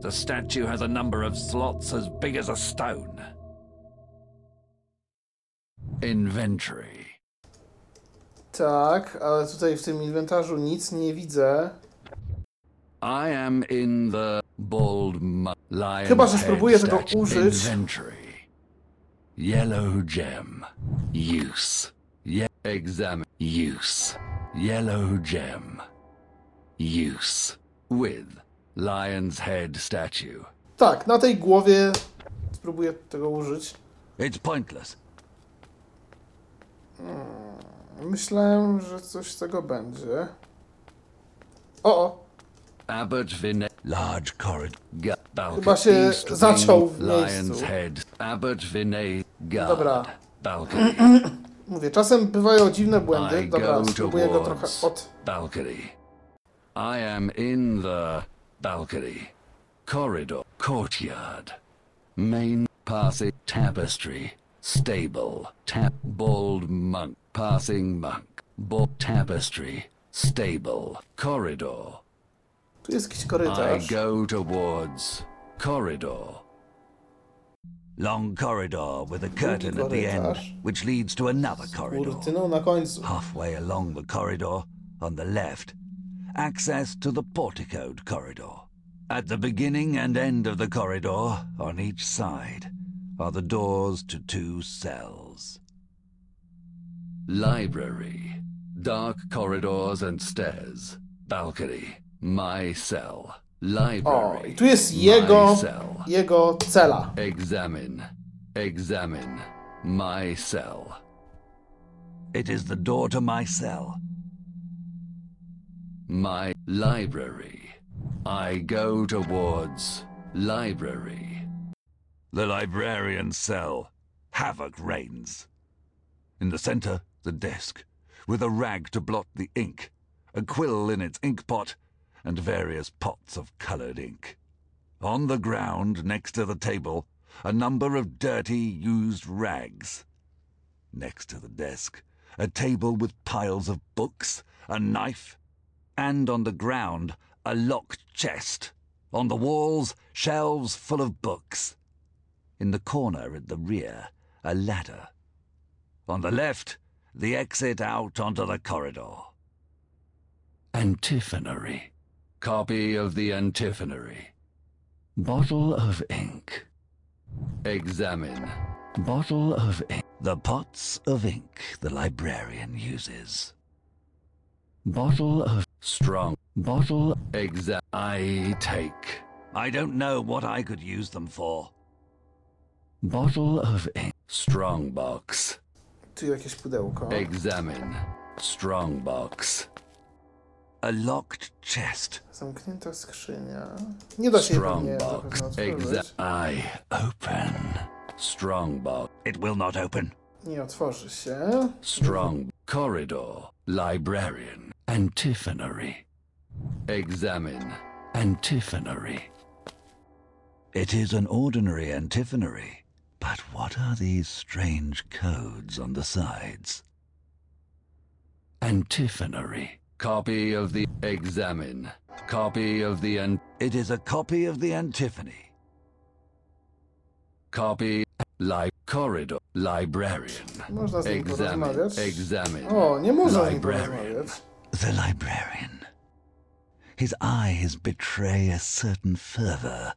The statue has a number of slots as big as a stone. Inventory. Tak, ale tutaj w tym inwentarzu nic nie widzę. I am in the bald lion. Chyba, że spróbuję tego użyć. Inventory. Yellow gem. Use. Ye- examine. Use. Yellow gem. Use. With lion's head statue. Tak, na tej głowie spróbuję tego użyć. It's pointless. Myślałem, że coś z tego będzie. O, o, Abbot Vine. Large corridor. Chyba się zaciął w miejscu. Lion's head. Abbot Vine. Guard. Dobra. Balcony. (clears throat) mówię, czasem bywają dziwne błędy. Dobra, spróbuję go trochę od... balcony. I am in the balcony. Corridor. Courtyard. Main passing tapestry. Stable. Tap bald monk. Passing monk. Bald tapestry. Stable. Corridor. Tu jest jakiś I go towards corridor. Long corridor with a curtain at the end, which leads to another corridor. Kurtyną na końcu. Halfway along the corridor, on the left, access to the porticoed corridor. At the beginning and end of the corridor, on each side, are the doors to two cells. Library. Dark corridors and stairs. Balcony. My cell. O, Library. i tu jest jego, jego cela. Examine. Examine. My cell. It is the door to my cell. My library. I go towards library. The librarian's cell. Havoc reigns. In the center, the desk, with a rag to blot the ink, a quill in its inkpot, and various pots of colored ink. On the ground, next to the table, a number of dirty, used rags. Next to the desk, a table with piles of books, a knife, and on the ground, a locked chest. On the walls, shelves full of books. In the corner at the rear, a ladder. On the left, the exit out onto the corridor. Antiphonary. Copy of the antiphonary. Bottle of ink. Examine. Bottle of ink. The pots of ink the librarian uses. Bottle of strong. Bottle. Exa. I take. I don't know what I could use them for. Bottle of ink. Strong box. Tu jakieś pudełko. Examine. Strong box. A locked chest. Zamknięta skrzynia. Nie da się Strong pewnie box. zapewne I open. Strong box. It will not open. Nie otworzy się. Strong corridor. Librarian. Antiphonary. Examine. Antiphonary. It is an ordinary antiphonary. But what are these strange codes on the sides? Antiphonary. Copy of the examine. Copy of the an It is a copy of the antiphony. copy li corridor librarian. Można z nim Examine. porozmawiać. Examine. O, nie można z nim Librarian. porozmawiać. The librarian. His eyes betray a certain fervor.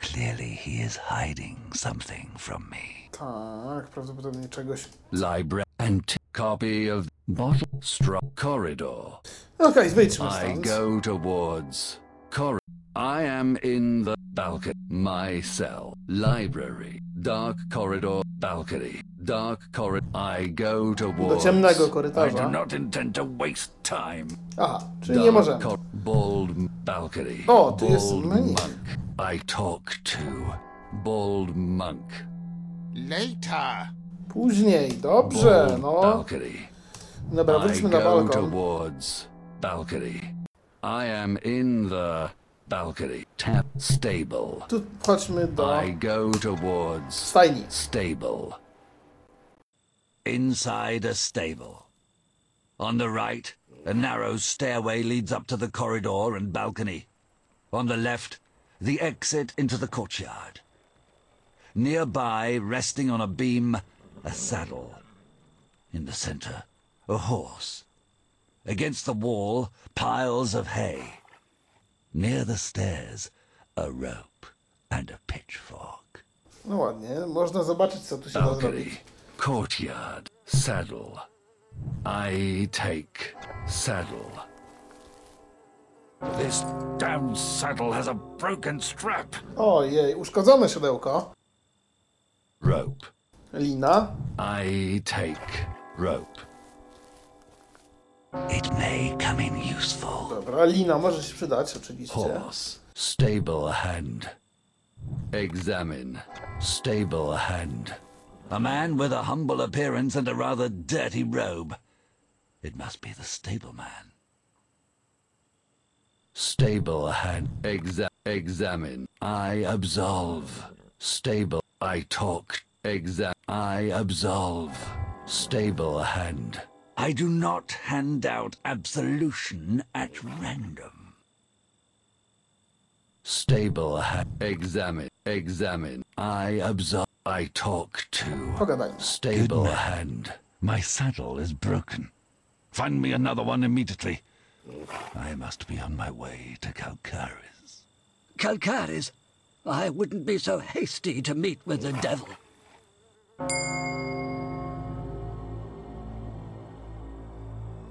Clearly, he is hiding something from me. Tak, prawdopodobnie czegoś. Library. Anti copy of bottle strong corridor. Okej, wyjdźmy I stąd. go towards corridor. I am in the balcony. My cell. Library. Dark corridor. Balcony. Dark corridor. I go towards. Do ciemnego korytarza. I do not intend to waste time. Aha, czyli nie Dark możemy. cor- bald balcony. O, tu jest bald menu. monk. I talk to bald monk. Later. Później, dobrze, Bald no. balcony. Dobra, I wróćmy na go towards balcony. I am in the balcony. Tap stable. Tu chodźmy do I go towards stajni. stable. Inside a stable. On the right, a narrow stairway leads up to the corridor and balcony. On the left, the exit into the courtyard. Nearby, resting on a beam, a saddle. In the center, a horse. Against the wall, piles of hay. Near the stairs, a rope and a pitchfork. No ładnie, można zobaczyć, co tu się da zrobić. Courtyard, saddle. I take saddle. This damned saddle has a broken strap. Ojej, uszkodzone siodełko. Rope. Lina. I take rope. It may come in useful. Dobra, lina może się przydać, oczywiście. Horse. Stable hand. Examine. Stable hand. A man with a humble appearance and a rather dirty robe. It must be the stableman. Stable hand. Exa- examine. I absolve. Stable. I talk. Exa- I absolve. Stable hand. I do not hand out absolution at random. Stable hand. Examine. Examine. I absolve. I talk to. Pogadajmy. Stable Good hand. My saddle is broken. Find me another one immediately. I must be on my way to Calcaris. Calcaris, I wouldn't be so hasty to meet with the devil.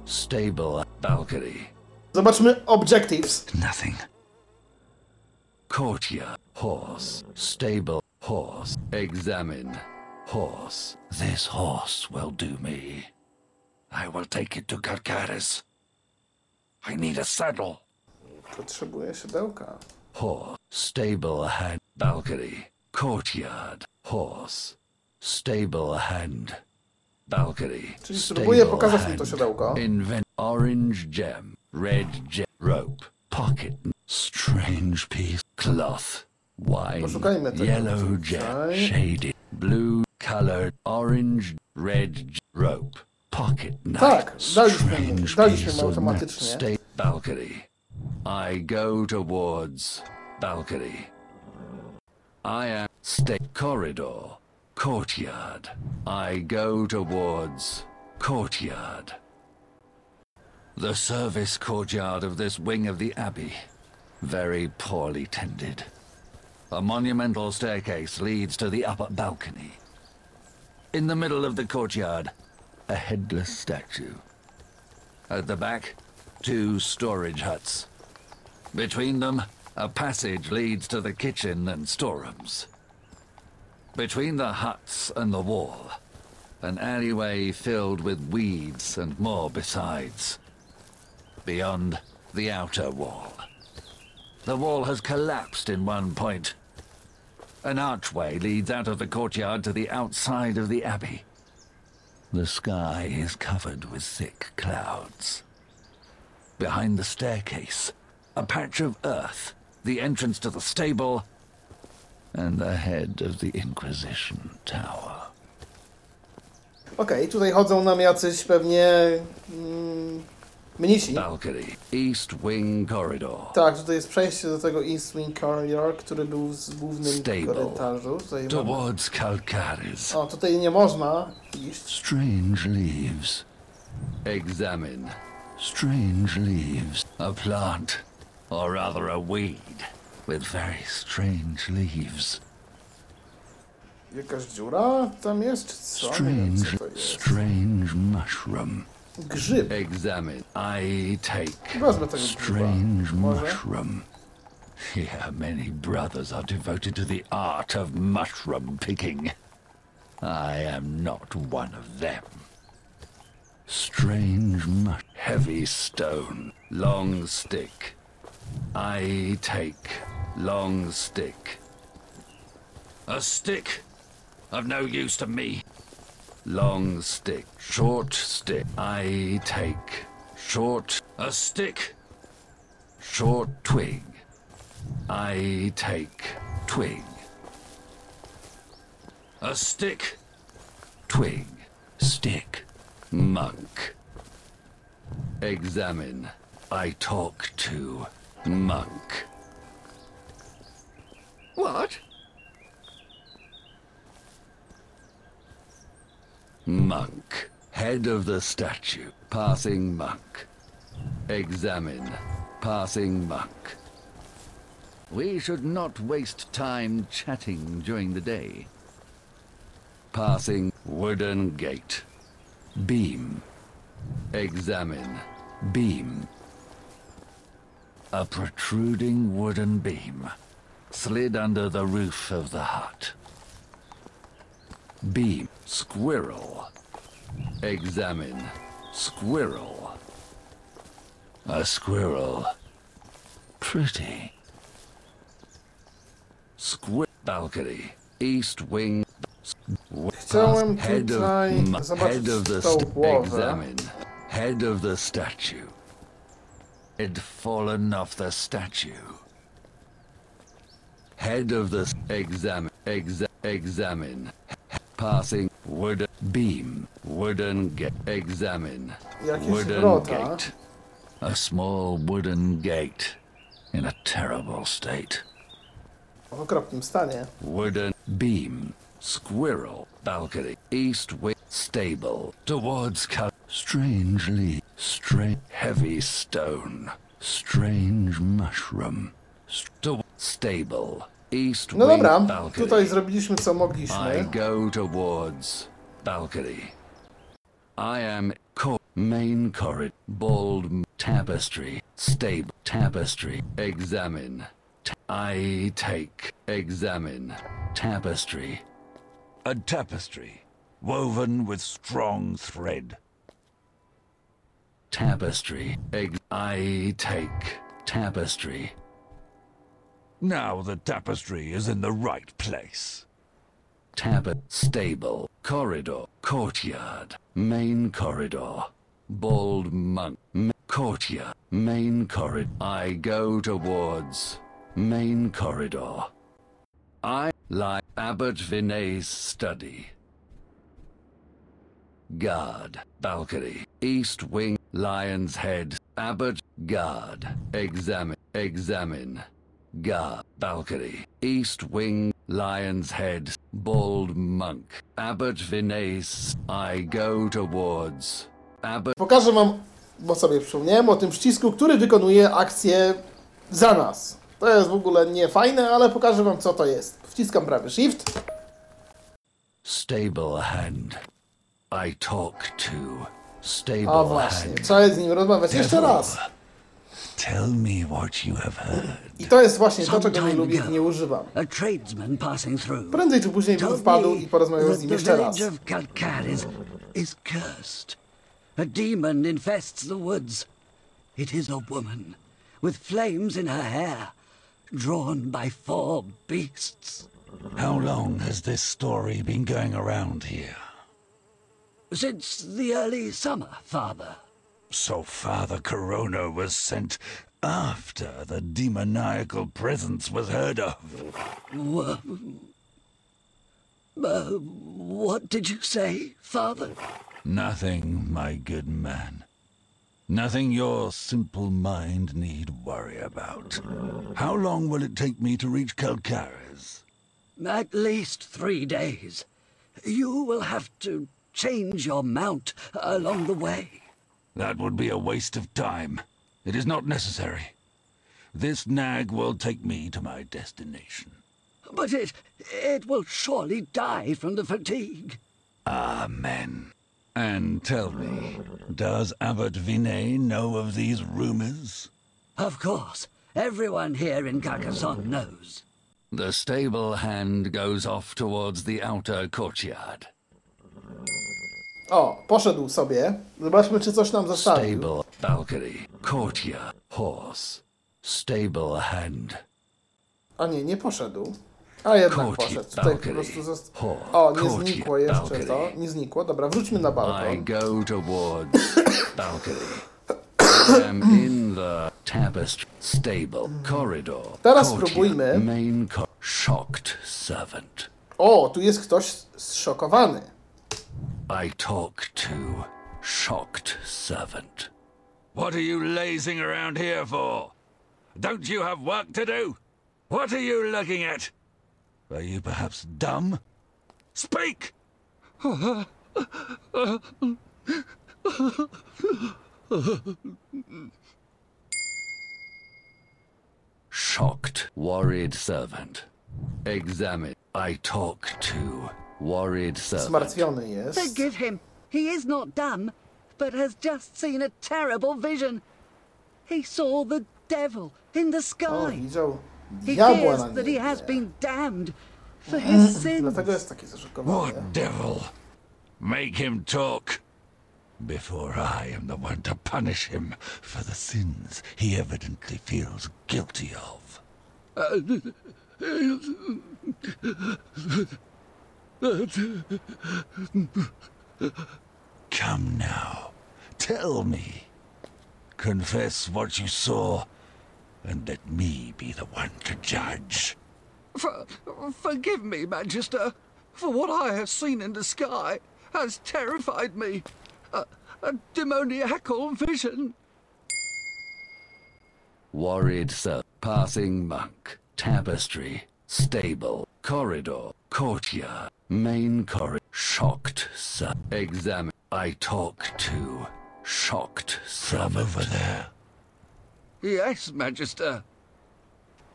Stable balcony. Zobaczmy objectives. Nothing. Courtyard. Horse. Stable. Horse. Examine. Horse. This horse will do me. I will take it to Calcaris. I need a saddle. Potrzebuję siodełka. Horse. Stable hand. Balcony. Courtyard. Horse. Stable hand. Balcony. Czyli spróbuję pokazać hand. to siodełko. Invent orange gem, red gem, rope, pocket, strange piece, cloth, wine, yellow gem, shaded, blue, colored, orange, red rope, pocket knife, Tak, daliśmy daliśmy automatycznie. State balcony. I go towards balcony. I am state corridor, courtyard. I go towards courtyard. The service courtyard of this wing of the abbey, very poorly tended. A monumental staircase leads to the upper balcony. In the middle of the courtyard, a headless statue. At the back, two storage huts. Between them, a passage leads to the kitchen and storerooms. Between the huts and the wall, an alleyway filled with weeds and more besides. Beyond, the outer wall. The wall has collapsed in one point. An archway leads out of the courtyard to the outside of the abbey. The sky is covered with thick clouds. Behind the staircase, a patch of earth, the entrance to the stable, and the head of the Inquisition Tower. Okej, tutaj chodzą nam jacyś pewnie mm, mnisi. Balcony, East Wing Corridor. Tak, tutaj jest przejście do tego East Wing Corridor, który był w głównym Stable. korytarzu. Tutaj. Towards Calcaris. O, tutaj nie można iść. Strange leaves. Examine. Strange leaves. A plant, or rather a weed, with very strange leaves. Jakaś dziura tam jest, co? Nie wiem, Strange, co to jest. strange mushroom. Grzyb. Examine. I take. Wezmę tego grzyba. Strange Może? mushroom. Here, many brothers are devoted to the art of mushroom picking. I am not one of them. Strange mush. Heavy stone. Long stick. I take. Long stick. A stick? Of no use to me. Long stick. Short stick. I take. Short. A stick. Short twig. I take. Twig. A stick. Twig. Stick. Monk. Examine. I talk to. Monk. What? Monk. Head of the statue. Passing monk. Examine. Passing monk. We should not waste time chatting during the day. Passing wooden gate. Beam. Examine. Beam. A protruding wooden beam slid under the roof of the hut. Beam. Squirrel. Examine. Squirrel. A squirrel. Pretty. Squir balcony. East wing. Chciałem head of, head of the examine. Head of the statue. It fallen off the statue. Head of the exam, examine. Exa- examine. Passing wooden beam. Wooden gate. Examine. Jakieś Wooden wrota. gate. A small wooden gate. In a terrible state. W okropnym stanie. Wooden beam, squirrel, balcony, east wing, stable, towards cut. Strangely, strange, heavy stone, strange mushroom, st- stable, No dobra, tutaj zrobiliśmy co I mogliśmy. go towards balcony. I am co- main corridor, bold tapestry, stable tapestry, examine. I take, examine, tapestry. A tapestry, woven with strong thread. Tapestry, I take, tapestry. Now the tapestry is in the right place. Tap stable, corridor, courtyard, main corridor, bald monk, m- courtyard, main corridor. I go towards main corridor. I like Abbot Vinay's study. Guard, balcony, east wing, lion's head, Abbot, guard, examine, examine. Guard, balcony, east wing, lion's head, bald monk, Abbot Vinay's. I go towards Abbot. Pokażę wam, bo sobie przypomniałem o tym przycisku, który wykonuje akcję za nas. To jest w ogóle nie fajne, ale pokażę wam co to jest. Wciskam prawy shift. Stable hand. I talk to stable A właśnie, hand. trzeba z nim rozmawiać jeszcze raz. Tell me what you have heard. I to jest właśnie to, Some czego nie time lubię ago, i nie używam. A tradesman passing through Prędzej czy później bym told wpadł me i porozmawiał that z nim the jeszcze raz. village of Kalkar is, is cursed. A demon infests the woods. It is a woman with flames in her hair, drawn by four beasts. How long has this story been going around here? Since the early summer, father. So Father Corona was sent after the demoniacal presence was heard of. Uh, what did you say, father? Nothing, my good man. Nothing your simple mind need worry about. How long will it take me to reach Calcaris? At least three days. You will have to change your mount along the way. That would be a waste of time. It is not necessary. This nag will take me to my destination. But it it will surely die from the fatigue. Amen. And tell me, does Abbot Vinay know of these rumors? Of course, everyone here in Carcassonne knows. The stable hand goes off towards the outer courtyard. O, poszedł sobie. Zobaczmy, czy coś nam zostawił. Stable, horse, stable hand. A nie, nie poszedł. A jednak Courtyard, poszedł. Tutaj po prostu zost... O, nie courtyard, znikło jeszcze to. Nie znikło. Dobra, wróćmy na I balkon. go towards (coughs) balcony. Am in the tapestry stable corridor. Teraz courtyard, spróbujmy. Main co- shocked servant. O, tu jest ktoś zszokowany. I talk to shocked servant. What are you lazing around here for? Don't you have work to do? What are you looking at? Are you perhaps dumb? Speak! Shocked, worried servant. Examine. I talk to worried servant. Zmartwiony jest. Forgive him. He is not dumb, but has just seen a terrible vision. He saw the devil in the sky. widział He diabła na fears that he has been damned for his sins. Dlatego jest taki zaszokowany. What devil? Make him talk. Before I am the one to punish him for the sins he evidently feels guilty of. Uh, Come now, tell me. Confess what you saw, and let me be the one to judge. For, forgive me, Magister, for what I have seen in the sky has terrified me. A, a demoniacal vision. Worried sir. Passing monk. Tapestry. Stable. Corridor. Courtyard. Main corridor. Shocked sir. Examine. I talk to. Shocked From over there, Yes, Magister.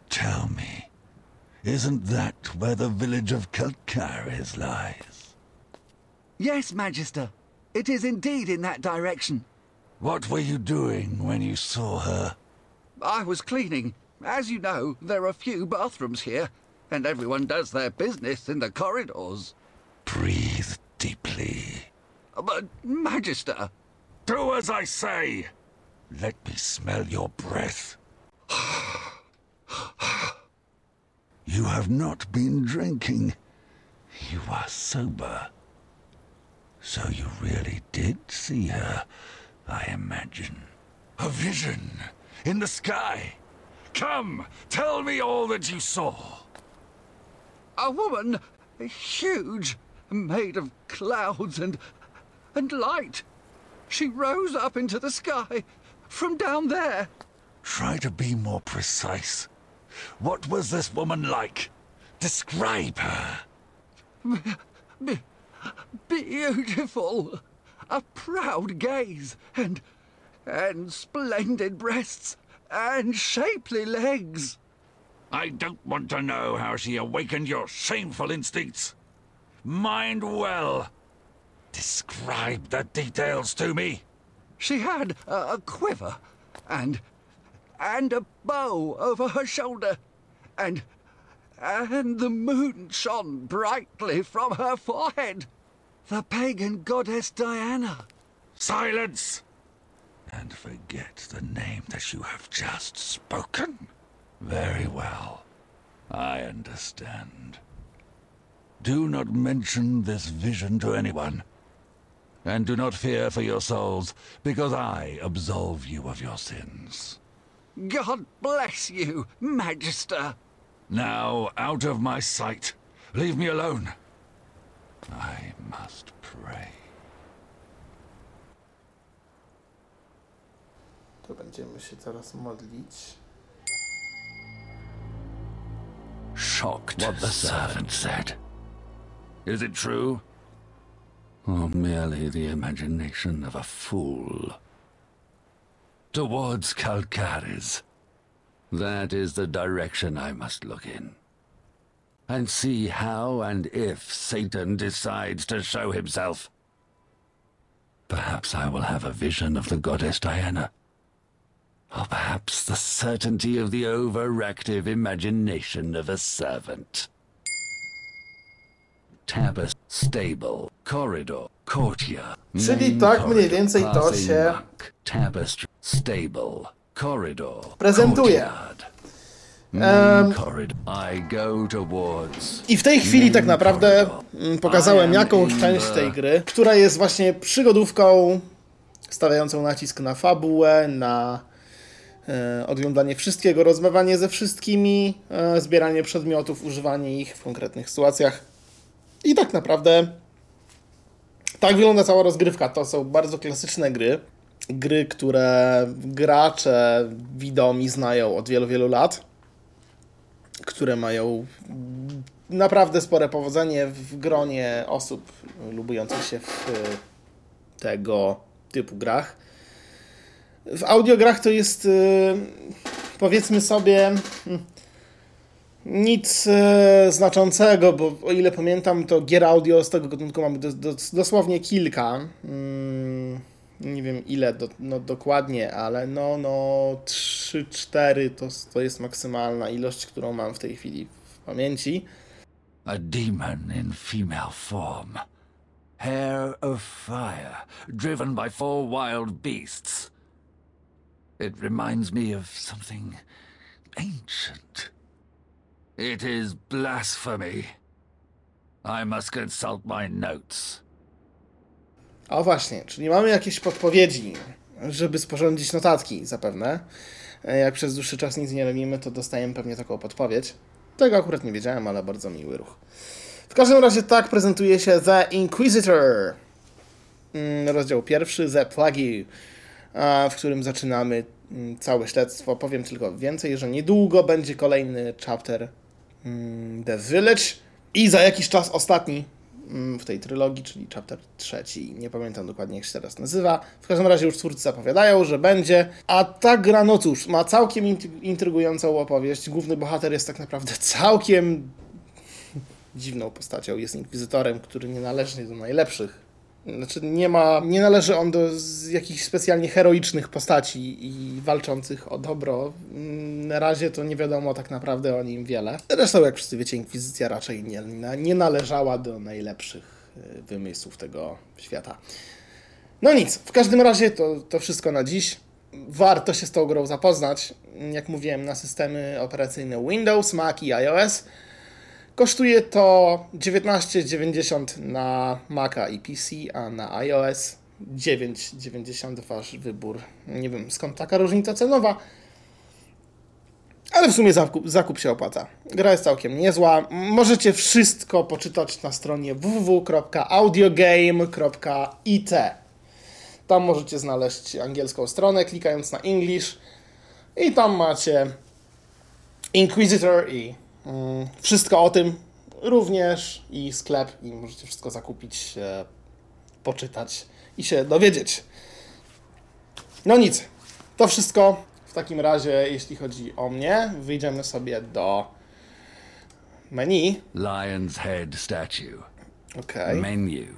tell me, isn't that where the village of Calcaris lies? Yes, Magister. It is indeed in that direction. What were you doing when you saw her? I was cleaning. As you know, there are few bathrooms here, and everyone does their business in the corridors. Breathe deeply. But, Magister, Do as I say! Let me smell your breath. you have not been drinking. You are sober. So you really did see her, I imagine. A vision in the sky. Come, tell me all that you saw. A woman, huge, made of clouds and and light. She rose up into the sky from down there. Try to be more precise. What was this woman like? Describe her. Be- beautiful, a proud gaze, and and splendid breasts, and shapely legs. I don't want to know how she awakened your shameful instincts. Mind well. Describe the details to me. She had a, a quiver, and and a bow over her shoulder, and and the moon shone brightly from her forehead. The pagan goddess Diana. Silence! And forget the name that you have just spoken. Very well. I understand. Do not mention this vision to anyone. And do not fear for your souls, because I absolve you of your sins. God bless you, Magister. Now, out of my sight. Leave me alone. I must pray. To będziemy się teraz modlić. Shocked what the servant said. Is it true? Or merely the imagination of a fool? Towards Calcaris. That is the direction I must look in. And see how and if Satan decides to show himself. Perhaps I will have a vision of the goddess Diana. Or perhaps the certainty of the overactive imagination of a servant. Tabas, stable, corridor, courtyard. Czyli tak mniej więcej to się- Tapestry, stable, corridor, Prezentuje. I go towards. I w tej chwili tak naprawdę mm, pokazałem jakąś część tej gry, która jest właśnie przygodówką stawiającą nacisk na fabułę, na oglądanie wszystkiego, rozmawianie ze wszystkimi, e, zbieranie przedmiotów, używanie ich w konkretnych sytuacjach. I tak naprawdę tak wygląda cała rozgrywka. To są bardzo klasyczne gry. Gry, które gracze widomi znają od wielu, wielu lat które mają naprawdę spore powodzenie w gronie osób lubujących się w tego typu grach. W audiograch to jest y, powiedzmy sobie mm, nic e, znaczącego, bo o ile pamiętam, to gier audio z tego gatunku mamy do, do, dosłownie kilka. Mm, nie wiem ile do, no, dokładnie, ale no, no 3-4 to, to jest maksymalna ilość, którą mam w tej chwili w pamięci. A demon in female form. Hair of fire, driven by four wild beasts. It reminds me of something ancient. It is blasphemy. I must consult my notes. O właśnie, czyli mamy jakieś podpowiedzi, żeby sporządzić notatki zapewne. E, Jak przez dłuższy czas nic nie robimy, to dostajemy pewnie taką podpowiedź. Tego akurat nie wiedziałem, ale bardzo miły ruch. W każdym razie tak prezentuje się The Inquisitor. Mm, Rozdział pierwszy, The Plague, w którym zaczynamy mm, całe śledztwo. Powiem tylko więcej, że niedługo będzie kolejny chapter mm, The Village i za jakiś czas ostatni mm, w tej trylogii, czyli chapter trzeci. Nie pamiętam dokładnie jak się teraz nazywa. W każdym razie już twórcy zapowiadają, że będzie. A ta gra, no cóż, ma całkiem int- intrygującą opowieść. Główny bohater jest tak naprawdę całkiem (laughs) dziwną postacią. Jest inkwizytorem, który nie należy do najlepszych. Znaczy nie ma, nie należy on do jakichś specjalnie heroicznych postaci i walczących o dobro. Mm, Na razie to nie wiadomo tak naprawdę o nim wiele. Zresztą jak wszyscy wiecie, Inkwizycja raczej nie, nie należała do najlepszych y, wymysłów tego świata. No nic, w każdym razie to, to wszystko na dziś. Warto się z tą grą zapoznać. Jak mówiłem, na systemy operacyjne Windows, Mac i iOS. Kosztuje to 19,90 na Maca i PC, a na iOS 9,90 wasz wybór. Nie wiem skąd taka różnica cenowa, ale w sumie zakup, zakup się opłaca. Gra jest całkiem niezła. Możecie wszystko poczytać na stronie www.audiogame.it. Tam możecie znaleźć angielską stronę, klikając na English. I tam macie Inquisitor i wszystko o tym. Również i sklep. I możecie wszystko zakupić, poczytać i się dowiedzieć. No nic. To wszystko. W takim razie, jeśli chodzi o mnie, wyjdziemy sobie do menu. Lion's head statue. Okej. Menu.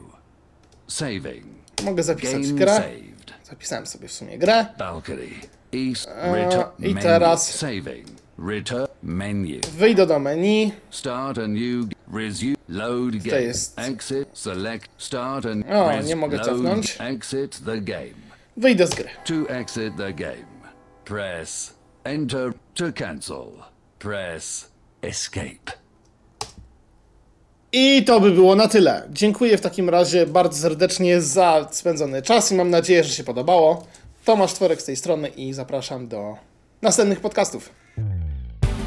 Saving. Mogę zapisać Game grę. saved. Zapisałem sobie w sumie grę. Balcony. East. Return. i menu. teraz- Saving. Return. Menu. Wyjdę do menu. Start a new. Resume. Load game. jest- Exit. Select. Start and. O, nie mogę cofnąć. Exit the game. Wyjdę z gry. To exit the game, press Enter to cancel. Press Escape. I to by było na tyle. Dziękuję w takim razie bardzo serdecznie za spędzony czas i mam nadzieję, że się podobało. Tomasz Tworek z tej strony i zapraszam do następnych podcastów.